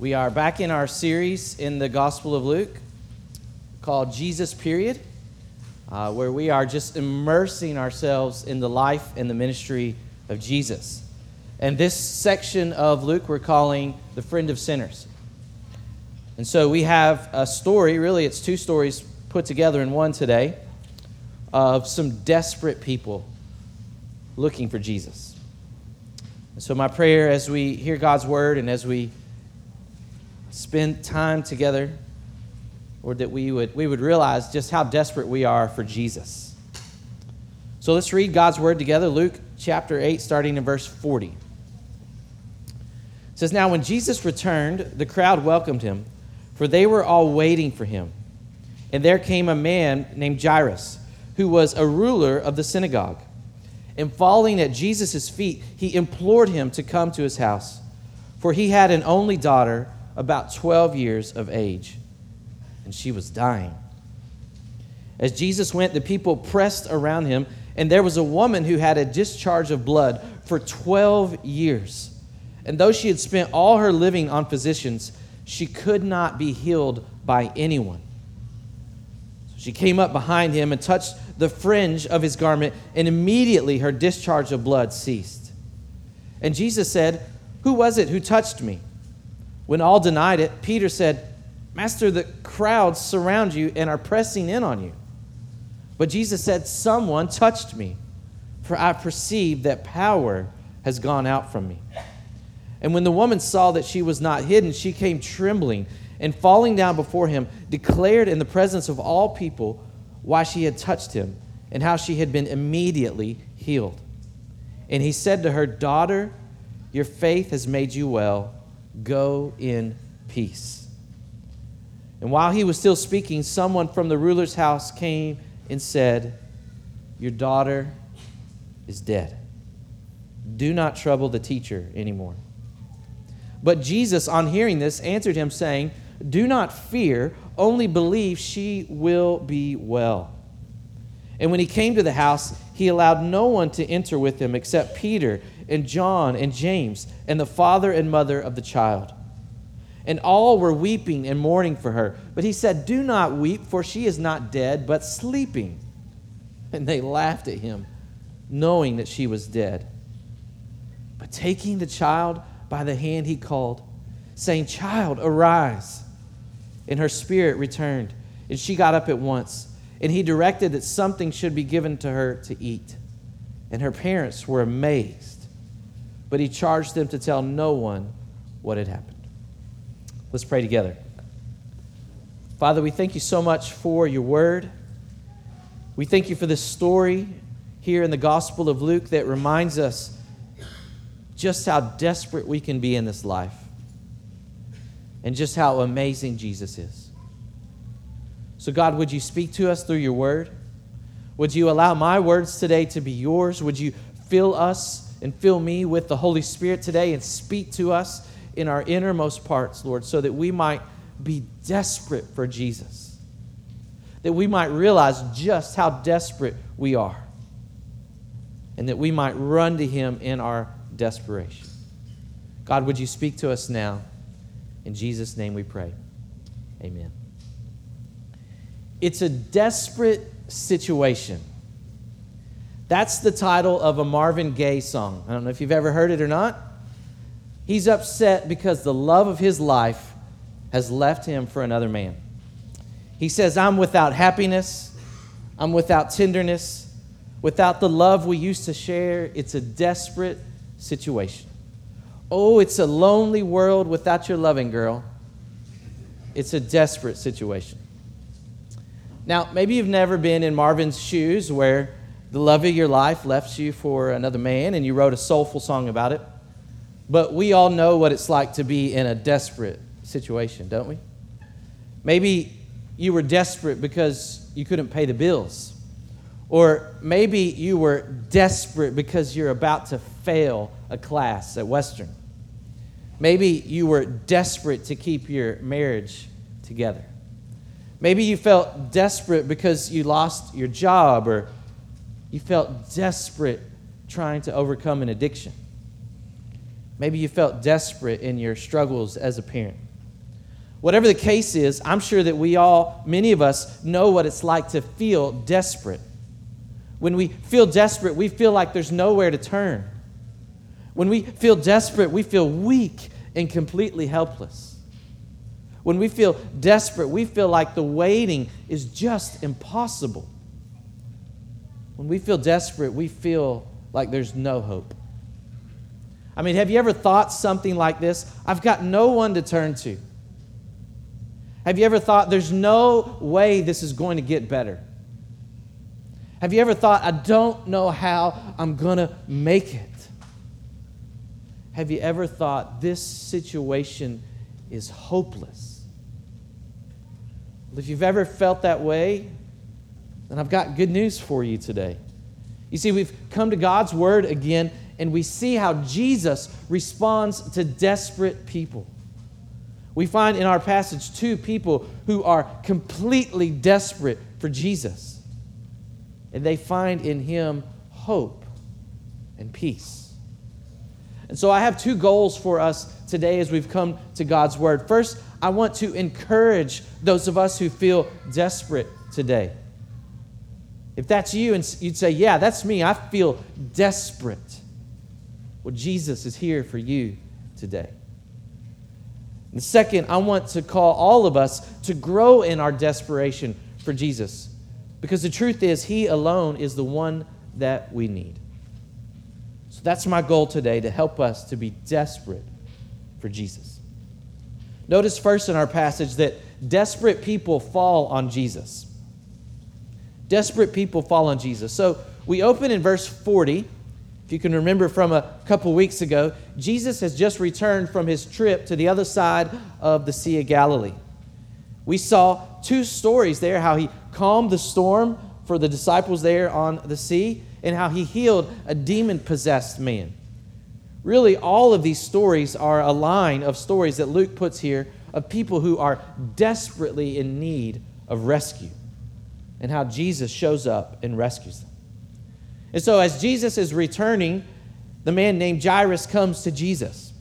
We are back in our series in the Gospel of Luke called Jesus Period, uh, where we are just immersing ourselves in the life and the ministry of Jesus. And this section of Luke we're calling The Friend of Sinners. And so we have a story, really, it's two stories put together in one today, of some desperate people looking for Jesus. And so, my prayer as we hear God's word and as we spend time together, or that we would, we would realize just how desperate we are for Jesus. So let's read God's word together, Luke chapter 8, starting in verse 40. It says, Now when Jesus returned, the crowd welcomed him, for they were all waiting for him. And there came a man named Jairus, who was a ruler of the synagogue. And falling at Jesus' feet, he implored him to come to his house, for he had an only daughter about 12 years of age, and she was dying. As Jesus went, the people pressed around him, and there was a woman who had a discharge of blood for 12 years. And though she had spent all her living on physicians, she could not be healed by anyone. So she came up behind him and touched the fringe of his garment, and immediately her discharge of blood ceased. And Jesus said, Who was it who touched me? When all denied it, Peter said, Master, the crowds surround you and are pressing in on you. But Jesus said, Someone touched me, for I perceive that power has gone out from me. And when the woman saw that she was not hidden, she came trembling and falling down before him, declared in the presence of all people why she had touched him and how she had been immediately healed. And he said to her, Daughter, your faith has made you well Go in peace. And while he was still speaking, someone from the ruler's house came and said, Your daughter is dead. Do not trouble the teacher anymore. But Jesus, on hearing this, answered him, saying, Do not fear, only believe she will be well. And when he came to the house, he allowed no one to enter with him except Peter and John and James and the father and mother of the child. And all were weeping and mourning for her. But he said, Do not weep, for she is not dead, but sleeping. And they laughed at him, knowing that she was dead. But taking the child by the hand, he called, saying, Child, arise. And her spirit returned, and she got up at once and he directed that something should be given to her to eat. And her parents were amazed, but he charged them to tell no one what had happened. Let's pray together. Father, we thank you so much for your word. We thank you for this story here in the Gospel of Luke that reminds us just how desperate we can be in this life and just how amazing Jesus is. So, God, would you speak to us through your word? Would you allow my words today to be yours? Would you fill us and fill me with the Holy Spirit today and speak to us in our innermost parts, Lord, so that we might be desperate for Jesus? That we might realize just how desperate we are. And that we might run to Him in our desperation. God, would you speak to us now? In Jesus' name we pray. Amen. It's a desperate situation. That's the title of a Marvin Gaye song. I don't know if you've ever heard it or not. He's upset because the love of his life has left him for another man. He says, I'm without happiness, I'm without tenderness, without the love we used to share. It's a desperate situation. Oh, it's a lonely world without your loving girl. It's a desperate situation. Now, maybe you've never been in Marvin's shoes where the love of your life left you for another man and you wrote a soulful song about it. But we all know what it's like to be in a desperate situation, don't we? Maybe you were desperate because you couldn't pay the bills. Or maybe you were desperate because you're about to fail a class at Western. Maybe you were desperate to keep your marriage together. Maybe you felt desperate because you lost your job, or you felt desperate trying to overcome an addiction. Maybe you felt desperate in your struggles as a parent. Whatever the case is, I'm sure that we all, many of us, know what it's like to feel desperate. When we feel desperate, we feel like there's nowhere to turn. When we feel desperate, we feel weak and completely helpless. When we feel desperate, we feel like the waiting is just impossible. When we feel desperate, we feel like there's no hope. I mean, have you ever thought something like this? I've got no one to turn to. Have you ever thought there's no way this is going to get better? Have you ever thought, I don't know how I'm going to make it? Have you ever thought this situation is hopeless? If you've ever felt that way, then I've got good news for you today. You see, we've come to God's Word again, and we see how Jesus responds to desperate people. We find in our passage two people who are completely desperate for Jesus, and they find in Him hope and peace. And so I have two goals for us today as we've come to God's Word. First, I want to encourage those of us who feel desperate today. If that's you and you'd say, Yeah, that's me, I feel desperate. Well, Jesus is here for you today. And second, I want to call all of us to grow in our desperation for Jesus. Because the truth is, He alone is the one that we need. So that's my goal today to help us to be desperate for Jesus. Notice first in our passage that desperate people fall on Jesus. Desperate people fall on Jesus. So we open in verse 40. If you can remember from a couple weeks ago, Jesus has just returned from his trip to the other side of the Sea of Galilee. We saw two stories there how he calmed the storm for the disciples there on the sea and how he healed a demon possessed man. Really, all of these stories are a line of stories that Luke puts here of people who are desperately in need of rescue and how Jesus shows up and rescues them. And so, as Jesus is returning, the man named Jairus comes to Jesus.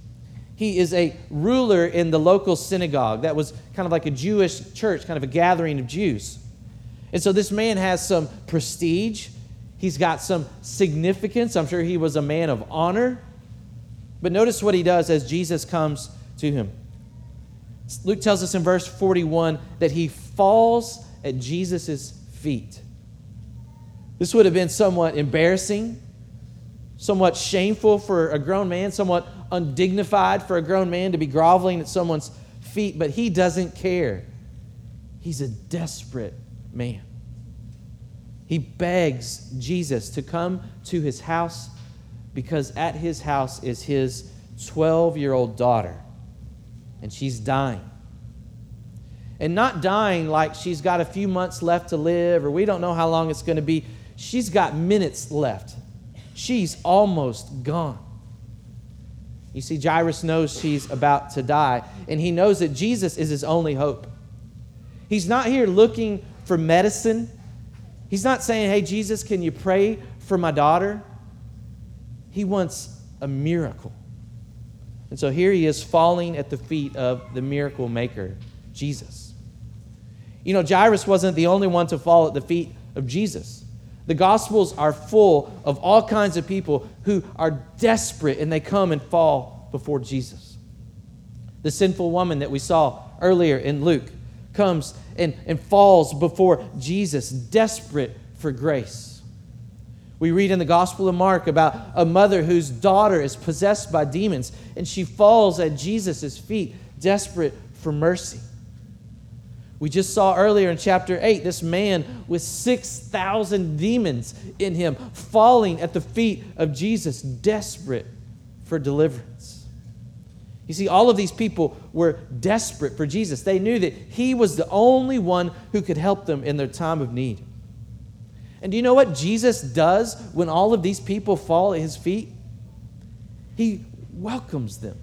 He is a ruler in the local synagogue that was kind of like a Jewish church, kind of a gathering of Jews. And so, this man has some prestige, he's got some significance. I'm sure he was a man of honor. But notice what he does as Jesus comes to him. Luke tells us in verse 41 that he falls at Jesus' feet. This would have been somewhat embarrassing, somewhat shameful for a grown man, somewhat undignified for a grown man to be groveling at someone's feet, but he doesn't care. He's a desperate man. He begs Jesus to come to his house because at his house is his 12 year old daughter, and she's dying and not dying like she's got a few months left to live or we don't know how long it's going to be. She's got minutes left. She's almost gone. You see, Jairus knows she's about to die, and he knows that Jesus is his only hope. He's not here looking for medicine. He's not saying, Hey, Jesus, can you pray for my daughter? He wants a miracle. And so here he is falling at the feet of the miracle maker, Jesus. You know, Jairus wasn't the only one to fall at the feet of Jesus. The Gospels are full of all kinds of people who are desperate and they come and fall before Jesus. The sinful woman that we saw earlier in Luke comes and, and falls before Jesus, desperate for grace. We read in the Gospel of Mark about a mother whose daughter is possessed by demons, and she falls at Jesus' feet, desperate for mercy. We just saw earlier in chapter 8 this man with 6,000 demons in him falling at the feet of Jesus, desperate for deliverance. You see, all of these people were desperate for Jesus. They knew that he was the only one who could help them in their time of need. And do you know what Jesus does when all of these people fall at his feet? He welcomes them.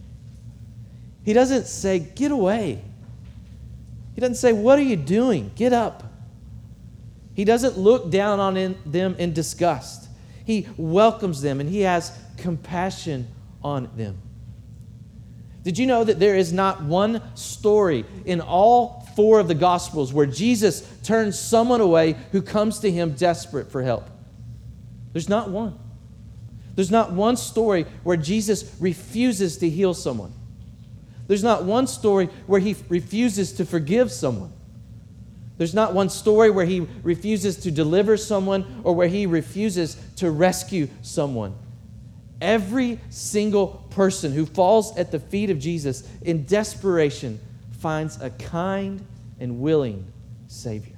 He doesn't say, Get away. He doesn't say, What are you doing? Get up. He doesn't look down on in, them in disgust. He welcomes them and he has compassion on them. Did you know that there is not one story in all four of the Gospels where Jesus turns someone away who comes to him desperate for help? There's not one. There's not one story where Jesus refuses to heal someone. There's not one story where he refuses to forgive someone. There's not one story where he refuses to deliver someone or where he refuses to rescue someone. Every single person who falls at the feet of Jesus in desperation finds a kind and willing Savior.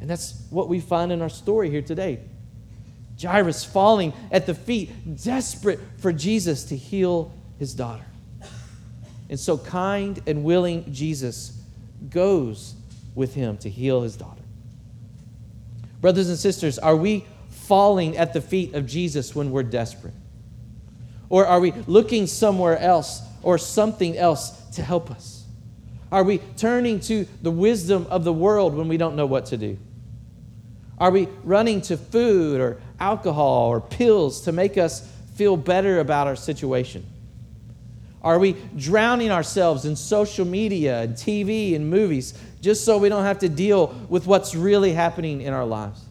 And that's what we find in our story here today. Jairus falling at the feet, desperate for Jesus to heal his daughter. And so, kind and willing Jesus goes with him to heal his daughter. Brothers and sisters, are we falling at the feet of Jesus when we're desperate? Or are we looking somewhere else or something else to help us? Are we turning to the wisdom of the world when we don't know what to do? Are we running to food or alcohol or pills to make us feel better about our situation? Are we drowning ourselves in social media and TV and movies just so we don't have to deal with what's really happening in our lives?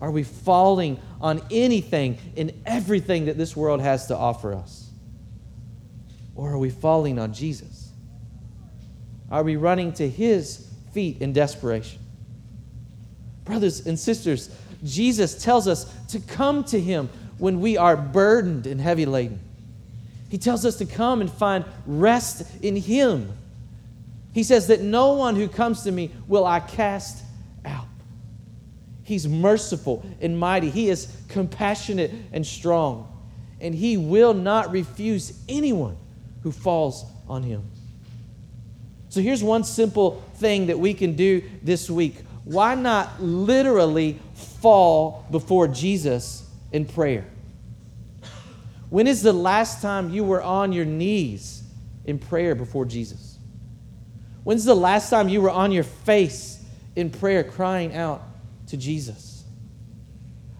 Are we falling on anything and everything that this world has to offer us? Or are we falling on Jesus? Are we running to his feet in desperation? Brothers and sisters, Jesus tells us to come to him when we are burdened and heavy laden. He tells us to come and find rest in him. He says that no one who comes to me will I cast out. He's merciful and mighty. He is compassionate and strong. And he will not refuse anyone who falls on him. So here's one simple thing that we can do this week why not literally fall before Jesus in prayer? When is the last time you were on your knees in prayer before Jesus? When's the last time you were on your face in prayer crying out to Jesus?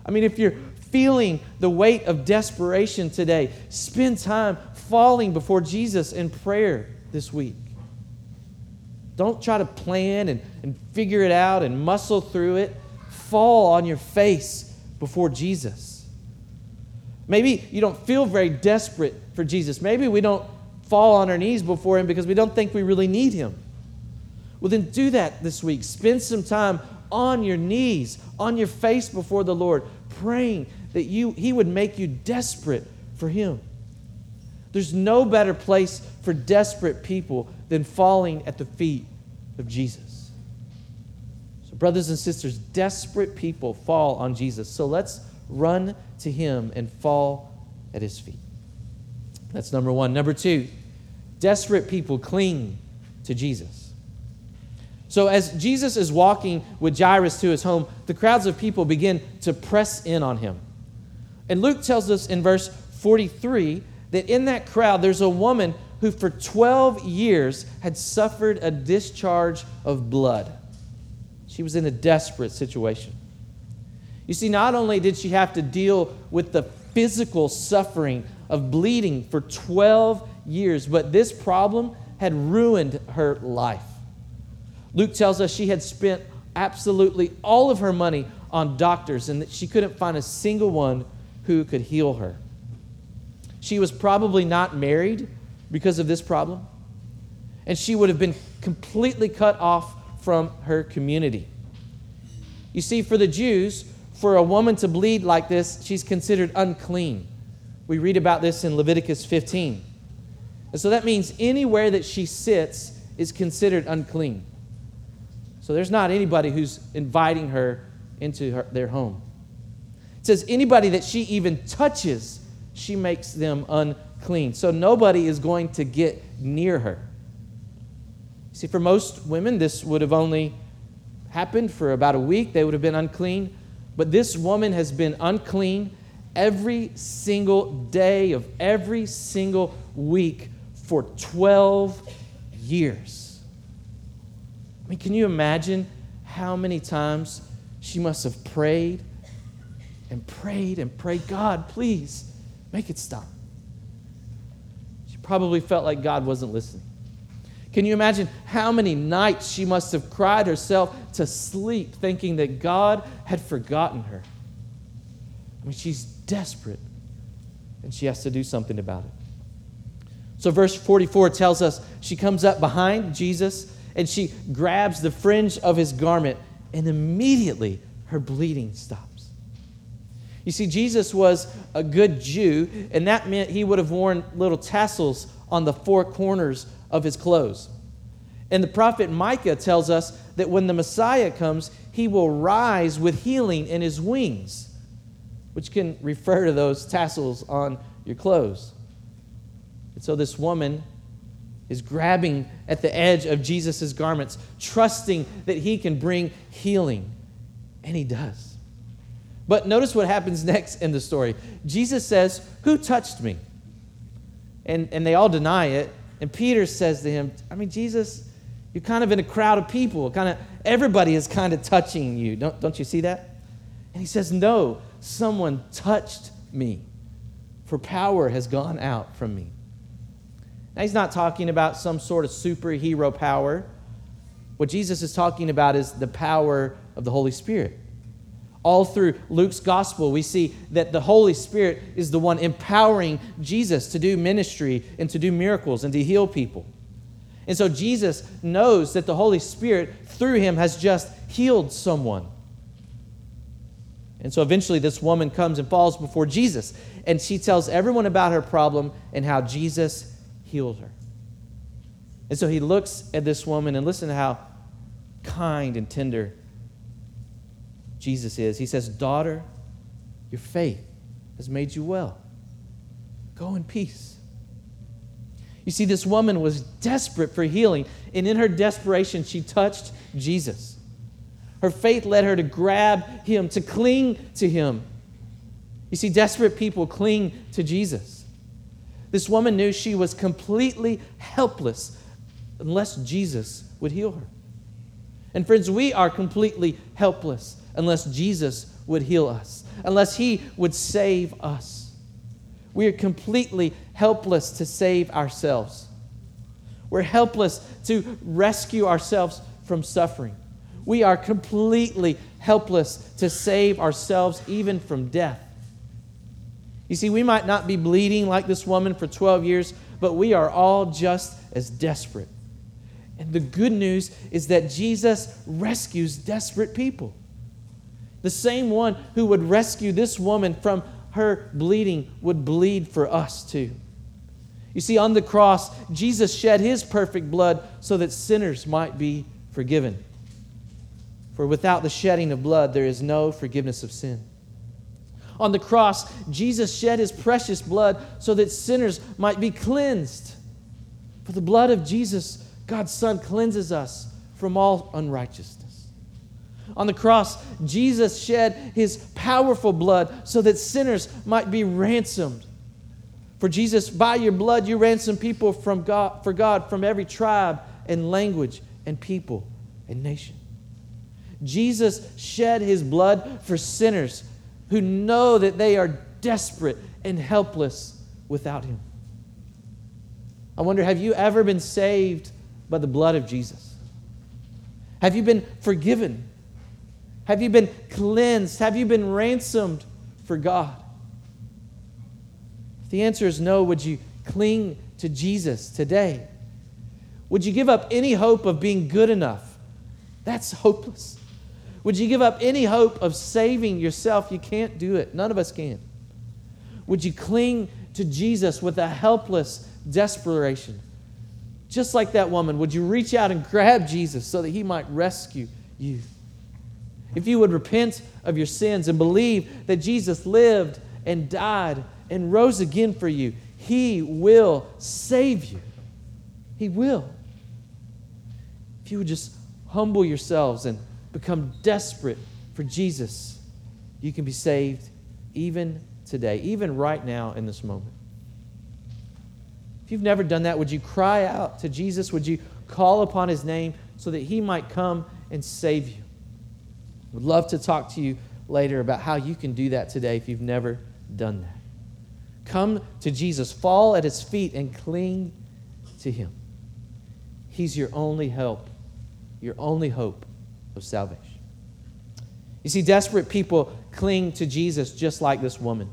I mean, if you're feeling the weight of desperation today, spend time falling before Jesus in prayer this week. Don't try to plan and, and figure it out and muscle through it. Fall on your face before Jesus. Maybe you don't feel very desperate for Jesus. Maybe we don't fall on our knees before Him because we don't think we really need Him. Well, then do that this week. Spend some time on your knees, on your face before the Lord, praying that you, He would make you desperate for Him. There's no better place for desperate people than falling at the feet of Jesus. So, brothers and sisters, desperate people fall on Jesus. So let's run to him and fall at his feet. That's number one. Number two, desperate people cling to Jesus. So, as Jesus is walking with Jairus to his home, the crowds of people begin to press in on him. And Luke tells us in verse 43 that in that crowd there's a woman who for 12 years had suffered a discharge of blood. She was in a desperate situation. You see, not only did she have to deal with the physical suffering of bleeding for 12 years, but this problem had ruined her life. Luke tells us she had spent absolutely all of her money on doctors and that she couldn't find a single one who could heal her. She was probably not married because of this problem, and she would have been completely cut off from her community. You see, for the Jews, for a woman to bleed like this, she's considered unclean. We read about this in Leviticus 15. And so that means anywhere that she sits is considered unclean. So there's not anybody who's inviting her into her, their home. It says anybody that she even touches she makes them unclean. So nobody is going to get near her. See, for most women, this would have only happened for about a week. They would have been unclean. But this woman has been unclean every single day of every single week for 12 years. I mean, can you imagine how many times she must have prayed and prayed and prayed, God, please Make it stop. She probably felt like God wasn't listening. Can you imagine how many nights she must have cried herself to sleep thinking that God had forgotten her? I mean, she's desperate and she has to do something about it. So, verse 44 tells us she comes up behind Jesus and she grabs the fringe of his garment, and immediately her bleeding stops. You see, Jesus was a good Jew, and that meant he would have worn little tassels on the four corners of his clothes. And the prophet Micah tells us that when the Messiah comes, he will rise with healing in his wings, which can refer to those tassels on your clothes. And so this woman is grabbing at the edge of Jesus' garments, trusting that he can bring healing. And he does. But notice what happens next in the story. Jesus says, Who touched me? And, and they all deny it. And Peter says to him, I mean, Jesus, you're kind of in a crowd of people. Kind of everybody is kind of touching you. Don't, don't you see that? And he says, No, someone touched me, for power has gone out from me. Now, he's not talking about some sort of superhero power. What Jesus is talking about is the power of the Holy Spirit. All through Luke's gospel, we see that the Holy Spirit is the one empowering Jesus to do ministry and to do miracles and to heal people. And so Jesus knows that the Holy Spirit, through him, has just healed someone. And so eventually, this woman comes and falls before Jesus, and she tells everyone about her problem and how Jesus healed her. And so he looks at this woman, and listen to how kind and tender Jesus is. He says, Daughter, your faith has made you well. Go in peace. You see, this woman was desperate for healing, and in her desperation, she touched Jesus. Her faith led her to grab him, to cling to him. You see, desperate people cling to Jesus. This woman knew she was completely helpless unless Jesus would heal her. And friends, we are completely helpless unless Jesus would heal us, unless He would save us. We are completely helpless to save ourselves. We're helpless to rescue ourselves from suffering. We are completely helpless to save ourselves even from death. You see, we might not be bleeding like this woman for 12 years, but we are all just as desperate. And the good news is that Jesus rescues desperate people. The same one who would rescue this woman from her bleeding would bleed for us too. You see, on the cross, Jesus shed his perfect blood so that sinners might be forgiven. For without the shedding of blood, there is no forgiveness of sin. On the cross, Jesus shed his precious blood so that sinners might be cleansed. For the blood of Jesus, God's Son, cleanses us from all unrighteousness. On the cross, Jesus shed his powerful blood so that sinners might be ransomed. For Jesus, by your blood, you ransom people from God, for God from every tribe and language and people and nation. Jesus shed his blood for sinners who know that they are desperate and helpless without him. I wonder have you ever been saved by the blood of Jesus? Have you been forgiven? Have you been cleansed? Have you been ransomed for God? If the answer is no, would you cling to Jesus today? Would you give up any hope of being good enough? That's hopeless. Would you give up any hope of saving yourself? You can't do it. None of us can. Would you cling to Jesus with a helpless desperation? Just like that woman, would you reach out and grab Jesus so that he might rescue you? if you would repent of your sins and believe that Jesus lived and died and rose again for you, He will save you. He will. If you would just humble yourselves and become desperate for Jesus, you can be saved even today, even right now in this moment. You've never done that, would you cry out to Jesus? Would you call upon His name so that He might come and save you? Would love to talk to you later about how you can do that today if you've never done that. Come to Jesus, fall at his feet, and cling to him. He's your only help, your only hope of salvation. You see, desperate people cling to Jesus just like this woman.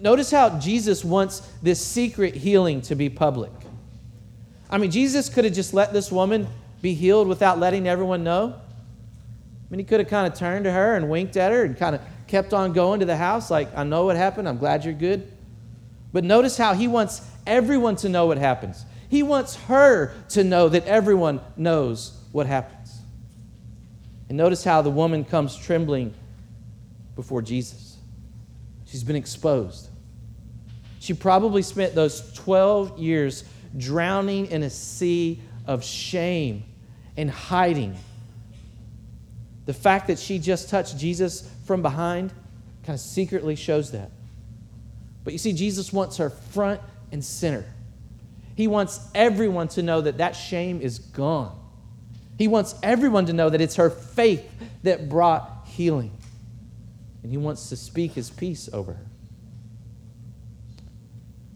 Notice how Jesus wants this secret healing to be public. I mean, Jesus could have just let this woman be healed without letting everyone know. I mean, he could have kind of turned to her and winked at her and kind of kept on going to the house, like, I know what happened. I'm glad you're good. But notice how he wants everyone to know what happens. He wants her to know that everyone knows what happens. And notice how the woman comes trembling before Jesus. She's been exposed. She probably spent those 12 years drowning in a sea of shame and hiding. The fact that she just touched Jesus from behind kind of secretly shows that. But you see, Jesus wants her front and center. He wants everyone to know that that shame is gone. He wants everyone to know that it's her faith that brought healing. And he wants to speak his peace over her.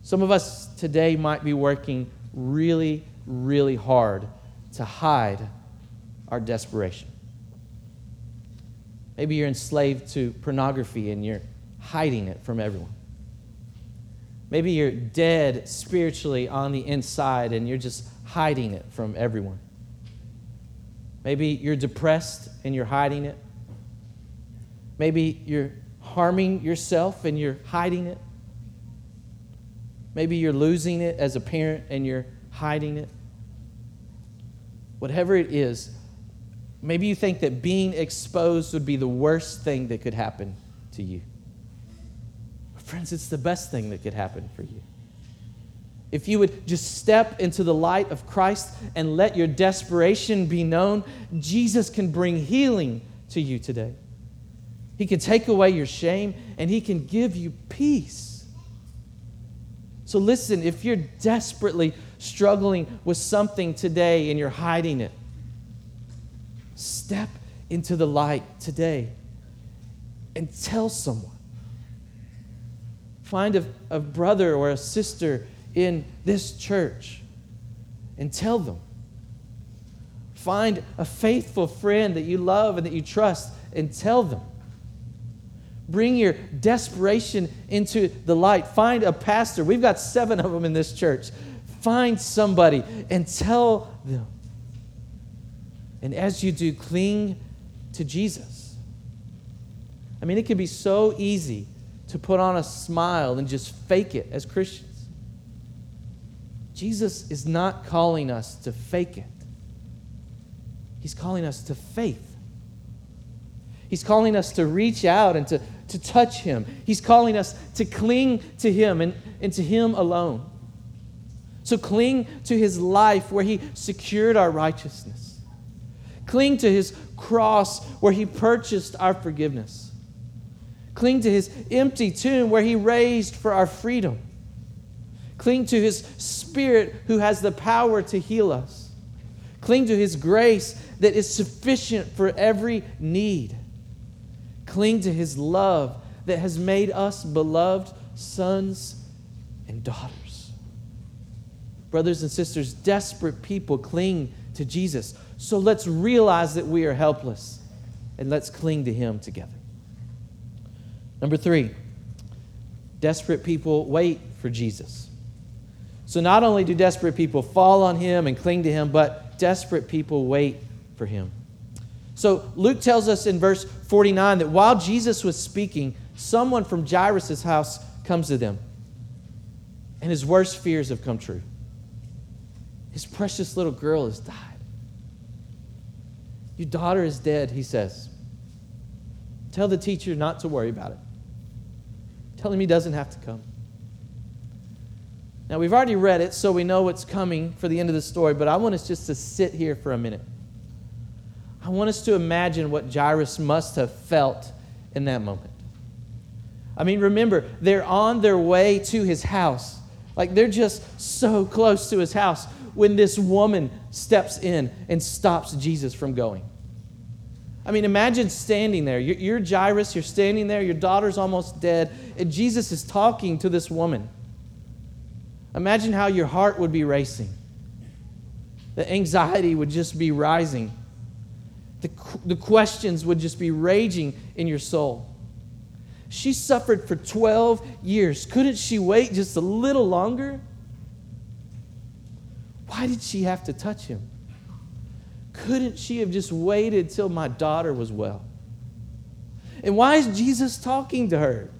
Some of us today might be working really, really hard to hide our desperation. Maybe you're enslaved to pornography and you're hiding it from everyone. Maybe you're dead spiritually on the inside and you're just hiding it from everyone. Maybe you're depressed and you're hiding it. Maybe you're harming yourself and you're hiding it. Maybe you're losing it as a parent and you're hiding it. Whatever it is, maybe you think that being exposed would be the worst thing that could happen to you. Friends, it's the best thing that could happen for you. If you would just step into the light of Christ and let your desperation be known, Jesus can bring healing to you today. He can take away your shame and He can give you peace. So, listen, if you're desperately struggling with something today and you're hiding it, step into the light today and tell someone. Find a, a brother or a sister in this church and tell them. Find a faithful friend that you love and that you trust and tell them. Bring your desperation into the light. Find a pastor. We've got seven of them in this church. Find somebody and tell them. And as you do, cling to Jesus. I mean, it can be so easy to put on a smile and just fake it as Christians. Jesus is not calling us to fake it, He's calling us to faith. He's calling us to reach out and to, to touch Him. He's calling us to cling to Him and, and to Him alone. So cling to His life where He secured our righteousness. Cling to His cross where He purchased our forgiveness. Cling to His empty tomb where He raised for our freedom. Cling to His Spirit who has the power to heal us. Cling to His grace that is sufficient for every need. Cling to His love that has made us beloved sons and daughters. Brothers and sisters, desperate people cling to Jesus. So let's realize that we are helpless and let's cling to Him together. Number three, desperate people wait for Jesus. So not only do desperate people fall on Him and cling to Him, but desperate people wait for Him. So Luke tells us in verse 49 that while Jesus was speaking, someone from Jairus' house comes to them, and his worst fears have come true. His precious little girl has died. Your daughter is dead, he says. Tell the teacher not to worry about it. Tell him he doesn't have to come. Now, we've already read it, so we know what's coming for the end of the story, but I want us just to sit here for a minute. I want us to imagine what Jairus must have felt in that moment. I mean, remember, they're on their way to his house. Like they're just so close to his house when this woman steps in and stops Jesus from going. I mean, imagine standing there. You're, you're Jairus, you're standing there, your daughter's almost dead, and Jesus is talking to this woman. Imagine how your heart would be racing. The anxiety would just be rising. The, the questions would just be raging in your soul. She suffered for 12 years. Couldn't she wait just a little longer? Why did she have to touch him? Couldn't she have just waited till my daughter was well? And why is Jesus talking to her?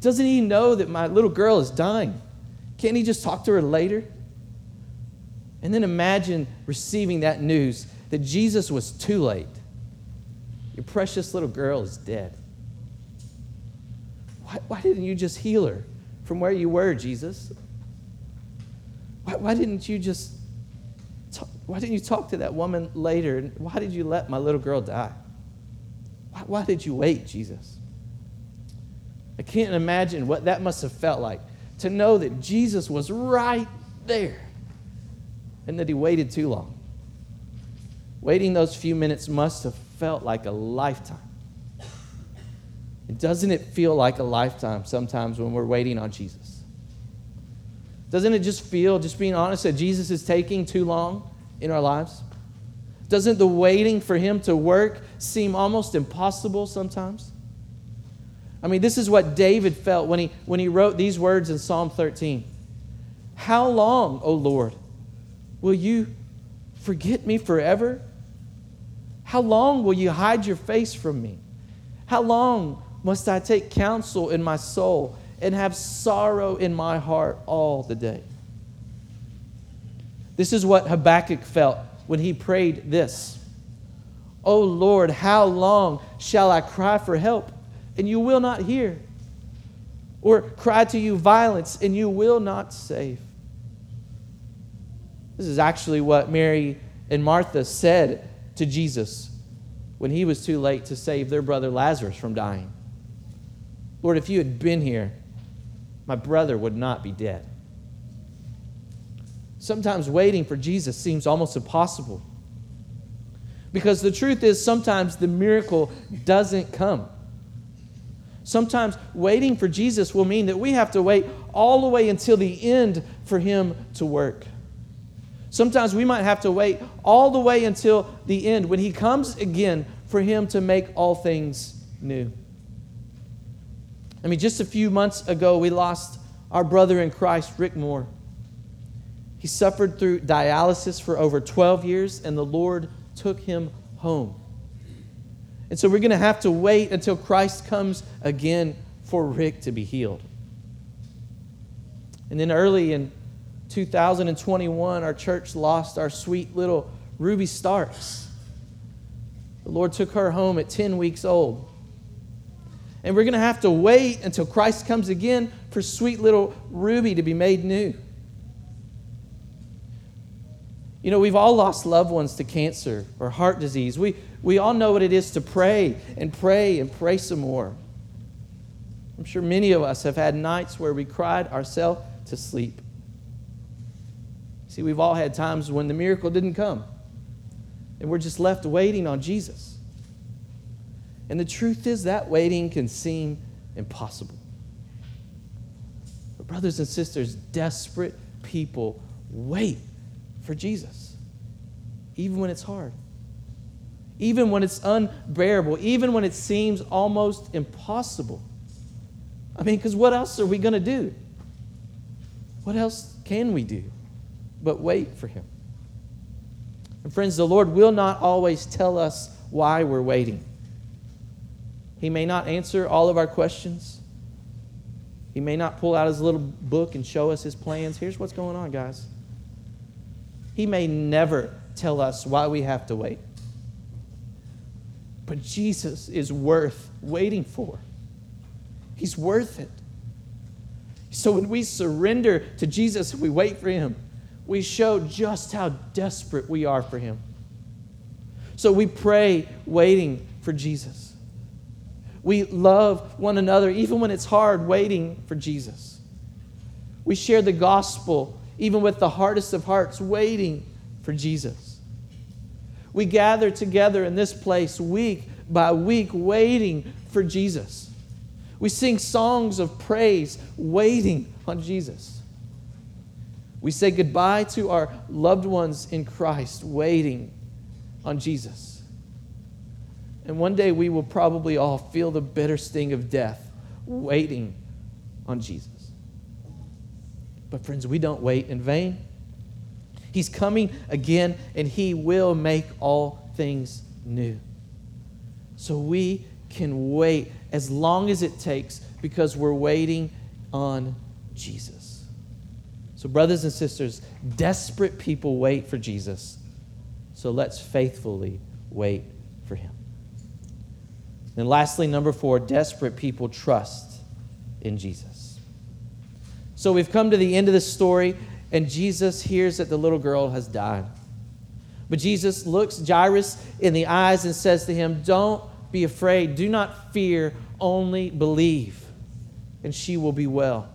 Doesn't he know that my little girl is dying? Can't he just talk to her later? And then imagine receiving that news that Jesus was too late. Your precious little girl is dead. Why, why didn't you just heal her from where you were, Jesus? Why, why didn't you just talk, why didn't you talk to that woman later? And Why did you let my little girl die? Why, why did you wait, Jesus? I can't imagine what that must have felt like to know that Jesus was right there and that he waited too long. Waiting those few minutes must have felt like a lifetime. And doesn't it feel like a lifetime sometimes when we're waiting on Jesus? Doesn't it just feel, just being honest, that Jesus is taking too long in our lives? Doesn't the waiting for Him to work seem almost impossible sometimes? I mean, this is what David felt when he, when he wrote these words in Psalm 13 How long, O Lord, will you forget me forever? How long will you hide your face from me? How long must I take counsel in my soul and have sorrow in my heart all the day. This is what Habakkuk felt when he prayed this O Lord, how long shall I cry for help, and you will not hear? Or cry to you violence, and you will not save? This is actually what Mary and Martha said to Jesus when he was too late to save their brother Lazarus from dying. Lord, if you had been here, my brother would not be dead. Sometimes waiting for Jesus seems almost impossible. Because the truth is, sometimes the miracle doesn't come. Sometimes waiting for Jesus will mean that we have to wait all the way until the end for Him to work. Sometimes we might have to wait all the way until the end when He comes again for Him to make all things new. I mean, just a few months ago, we lost our brother in Christ, Rick Moore. He suffered through dialysis for over 12 years, and the Lord took him home. And so we're going to have to wait until Christ comes again for Rick to be healed. And then early in 2021, our church lost our sweet little Ruby Starks. The Lord took her home at 10 weeks old. And we're going to have to wait until Christ comes again for sweet little Ruby to be made new. You know, we've all lost loved ones to cancer or heart disease. We, we all know what it is to pray and pray and pray some more. I'm sure many of us have had nights where we cried ourselves to sleep. See, we've all had times when the miracle didn't come, and we're just left waiting on Jesus. And the truth is, that waiting can seem impossible. But, brothers and sisters, desperate people wait for Jesus, even when it's hard, even when it's unbearable, even when it seems almost impossible. I mean, because what else are we going to do? What else can we do but wait for Him? And, friends, the Lord will not always tell us why we're waiting. He may not answer all of our questions. He may not pull out his little book and show us his plans. Here's what's going on, guys. He may never tell us why we have to wait. But Jesus is worth waiting for. He's worth it. So when we surrender to Jesus we wait for him, we show just how desperate we are for him. So we pray waiting for Jesus. We love one another even when it's hard waiting for Jesus. We share the gospel even with the hardest of hearts waiting for Jesus. We gather together in this place week by week, waiting for Jesus. We sing songs of praise, waiting on Jesus. We say goodbye to our loved ones in Christ, waiting on Jesus. And one day we will probably all feel the bitter sting of death, waiting on Jesus. But, friends, we don't wait in vain. He's coming again, and He will make all things new. So we can wait as long as it takes because we're waiting on Jesus. So, brothers and sisters, desperate people wait for Jesus. So let's faithfully wait for him. And lastly, number four, desperate people trust in Jesus. So we've come to the end of the story, and Jesus hears that the little girl has died. But Jesus looks Jairus in the eyes and says to him, Don't be afraid. Do not fear, only believe, and she will be well.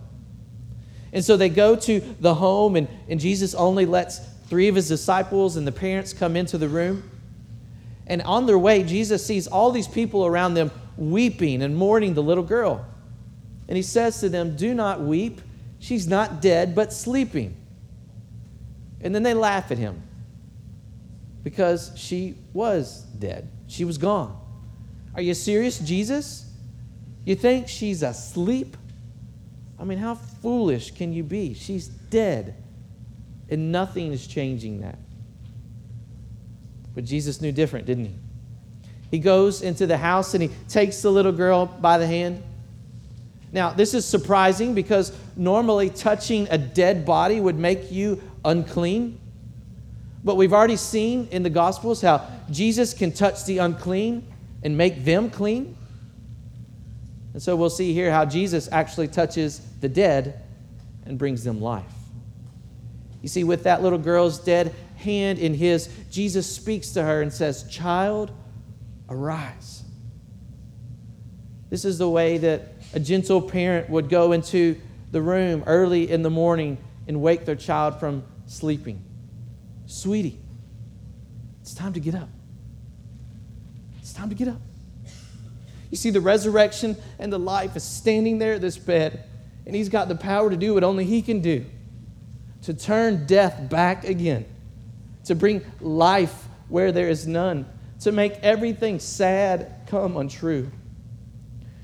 And so they go to the home, and, and Jesus only lets three of his disciples and the parents come into the room. And on their way, Jesus sees all these people around them weeping and mourning the little girl. And he says to them, Do not weep. She's not dead, but sleeping. And then they laugh at him because she was dead. She was gone. Are you serious, Jesus? You think she's asleep? I mean, how foolish can you be? She's dead. And nothing is changing that. But Jesus knew different, didn't he? He goes into the house and he takes the little girl by the hand. Now, this is surprising because normally touching a dead body would make you unclean. But we've already seen in the Gospels how Jesus can touch the unclean and make them clean. And so we'll see here how Jesus actually touches the dead and brings them life. You see, with that little girl's dead hand in his, Jesus speaks to her and says, Child, arise. This is the way that a gentle parent would go into the room early in the morning and wake their child from sleeping. Sweetie, it's time to get up. It's time to get up. You see, the resurrection and the life is standing there at this bed, and he's got the power to do what only he can do to turn death back again, to bring life where there is none, to make everything sad come untrue.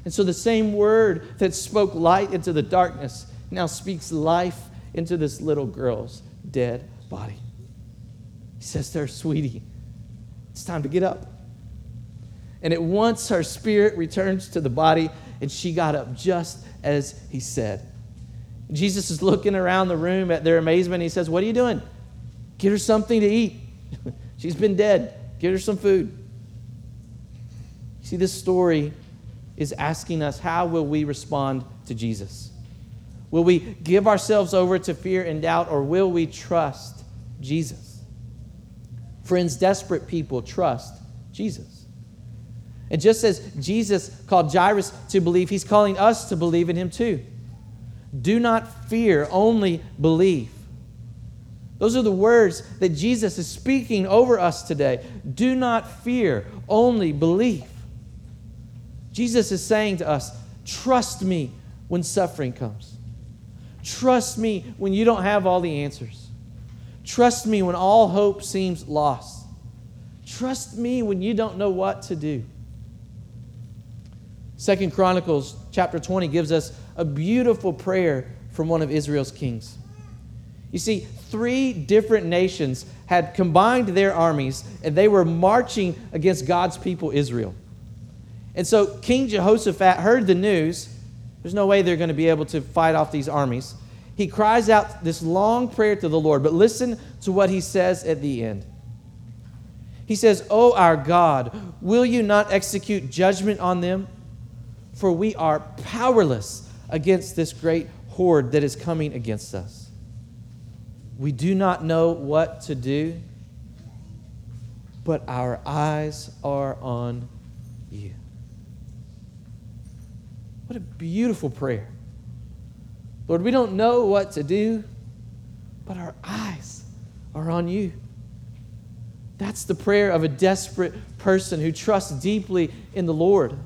And so the same word that spoke light into the darkness now speaks life into this little girl's dead body. He says to her, Sweetie, it's time to get up. And at once her spirit returns to the body, and she got up just as he said. Jesus is looking around the room at their amazement. He says, What are you doing? Get her something to eat. She's been dead. Get her some food. See, this story is asking us how will we respond to Jesus? Will we give ourselves over to fear and doubt, or will we trust Jesus? Friends, desperate people trust Jesus. And just as Jesus called Jairus to believe, he's calling us to believe in him too. Do not fear, only believe. Those are the words that Jesus is speaking over us today. Do not fear, only believe. Jesus is saying to us, trust me when suffering comes. Trust me when you don't have all the answers. Trust me when all hope seems lost. Trust me when you don't know what to do. Second Chronicles chapter 20 gives us a beautiful prayer from one of Israel's kings. You see, three different nations had combined their armies and they were marching against God's people, Israel. And so King Jehoshaphat heard the news. There's no way they're going to be able to fight off these armies. He cries out this long prayer to the Lord, but listen to what he says at the end. He says, Oh, our God, will you not execute judgment on them? For we are powerless against this great horde that is coming against us. We do not know what to do, but our eyes are on you. What a beautiful prayer. Lord, we don't know what to do, but our eyes are on you. That's the prayer of a desperate person who trusts deeply in the Lord.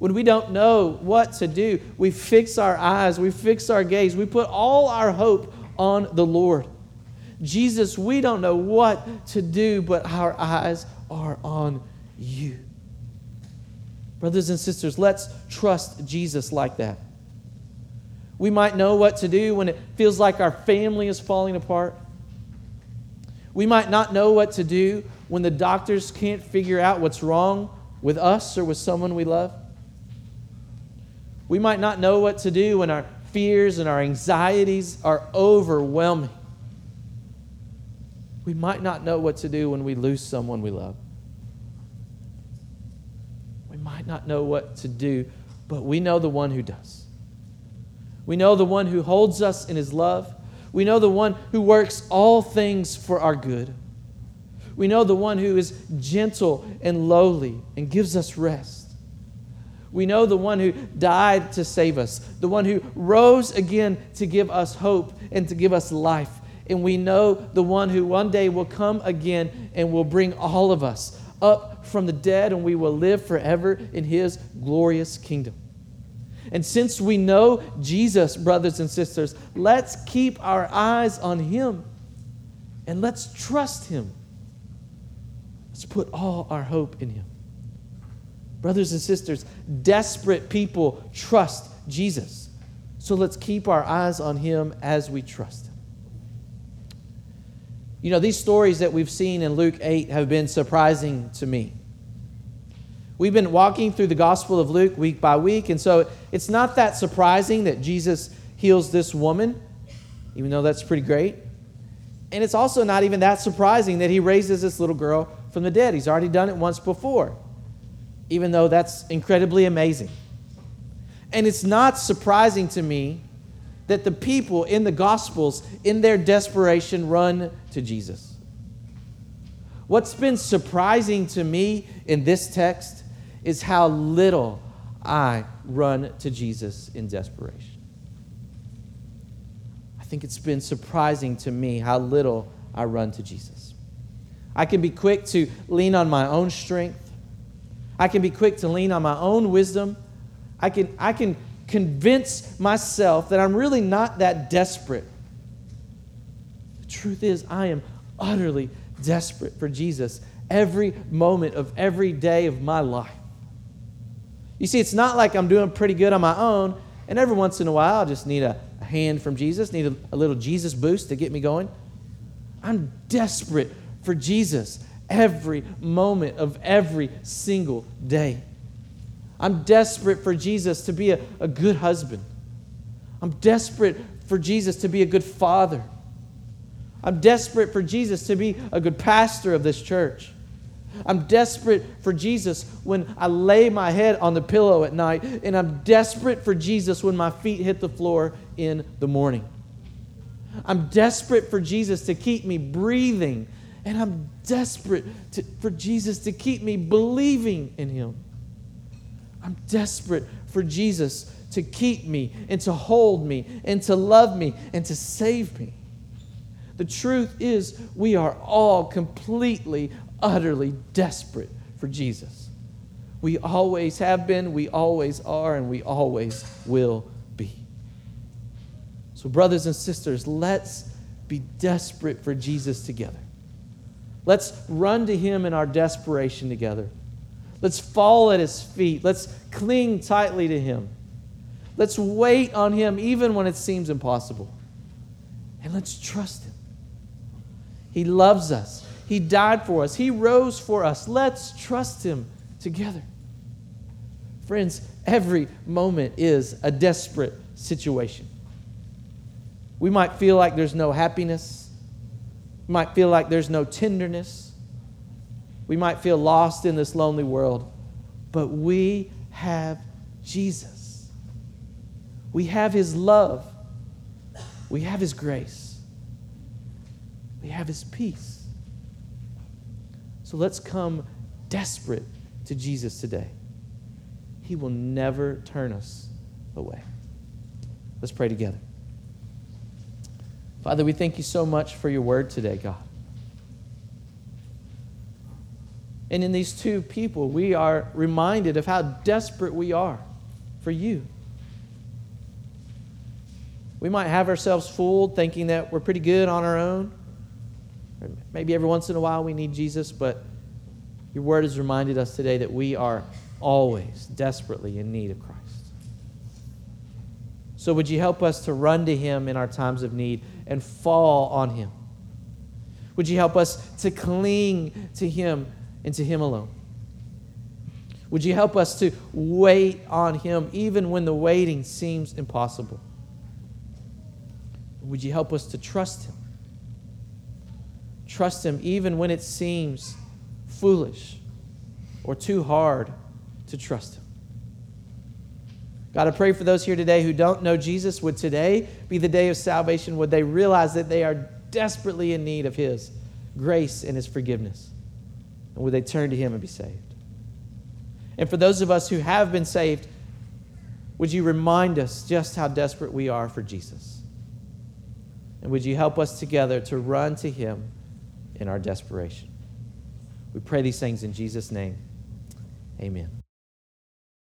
When we don't know what to do, we fix our eyes, we fix our gaze, we put all our hope on the Lord. Jesus, we don't know what to do, but our eyes are on you. Brothers and sisters, let's trust Jesus like that. We might know what to do when it feels like our family is falling apart. We might not know what to do when the doctors can't figure out what's wrong with us or with someone we love. We might not know what to do when our fears and our anxieties are overwhelming. We might not know what to do when we lose someone we love. We might not know what to do, but we know the one who does. We know the one who holds us in his love. We know the one who works all things for our good. We know the one who is gentle and lowly and gives us rest. We know the one who died to save us, the one who rose again to give us hope and to give us life. And we know the one who one day will come again and will bring all of us up from the dead, and we will live forever in his glorious kingdom. And since we know Jesus, brothers and sisters, let's keep our eyes on him and let's trust him. Let's put all our hope in him. Brothers and sisters, desperate people trust Jesus. So let's keep our eyes on him as we trust him. You know, these stories that we've seen in Luke 8 have been surprising to me. We've been walking through the Gospel of Luke week by week, and so it's not that surprising that Jesus heals this woman, even though that's pretty great. And it's also not even that surprising that he raises this little girl from the dead. He's already done it once before even though that's incredibly amazing. And it's not surprising to me that the people in the Gospels, in their desperation, run to Jesus. What's been surprising to me in this text is how little I run to Jesus in desperation. I think it's been surprising to me how little I run to Jesus. I can be quick to lean on my own strength. I can be quick to lean on my own wisdom. I can, I can convince myself that I'm really not that desperate. The truth is, I am utterly desperate for Jesus every moment of every day of my life. You see, it's not like I'm doing pretty good on my own, and every once in a while I just need a, a hand from Jesus, need a, a little Jesus boost to get me going. I'm desperate for Jesus every moment of every single day. I'm desperate for Jesus to be a, a good husband. I'm desperate for Jesus to be a good father. I'm desperate for Jesus to be a good pastor of this church. I'm desperate for Jesus when I lay my head on the pillow at night, and I'm desperate for Jesus when my feet hit the floor in the morning. I'm desperate for Jesus to keep me breathing and I'm desperate to, for Jesus to keep me believing in Him. I'm desperate for Jesus to keep me and to hold me and to love me and to save me. The truth is, we are all completely, utterly desperate for Jesus. We always have been, we always are, and we always will be. So, brothers and sisters, let's be desperate for Jesus together. Let's run to Him in our desperation together. Let's fall at His feet. Let's cling tightly to Him. Let's wait on Him even when it seems impossible. And let's trust Him. He loves us, He died for us, He rose for us. Let's trust Him together. Friends, every moment is a desperate situation. We might feel like there's no happiness we might feel like there's no tenderness. We might feel lost in this lonely world. But we have Jesus. We have His love. We have His grace. We have His peace. So let's come desperate to Jesus today. He will never turn us away. Let's pray together. Father, we thank you so much for your word today, God. And in these two people, we are reminded of how desperate we are for you. We might have ourselves fooled thinking that we're pretty good on our own. Maybe every once in a while we need Jesus, but your word has reminded us today that we are always desperately in need of Christ. So, would you help us to run to Him in our times of need and fall on Him? Would you help us to cling to Him and to Him alone? Would you help us to wait on Him even when the waiting seems impossible? Would you help us to trust Him? Trust Him even when it seems foolish or too hard to trust Him. God, I pray for those here today who don't know Jesus. Would today be the day of salvation? Would they realize that they are desperately in need of His grace and His forgiveness? And would they turn to Him and be saved? And for those of us who have been saved, would you remind us just how desperate we are for Jesus? And would you help us together to run to Him in our desperation? We pray these things in Jesus' name. Amen.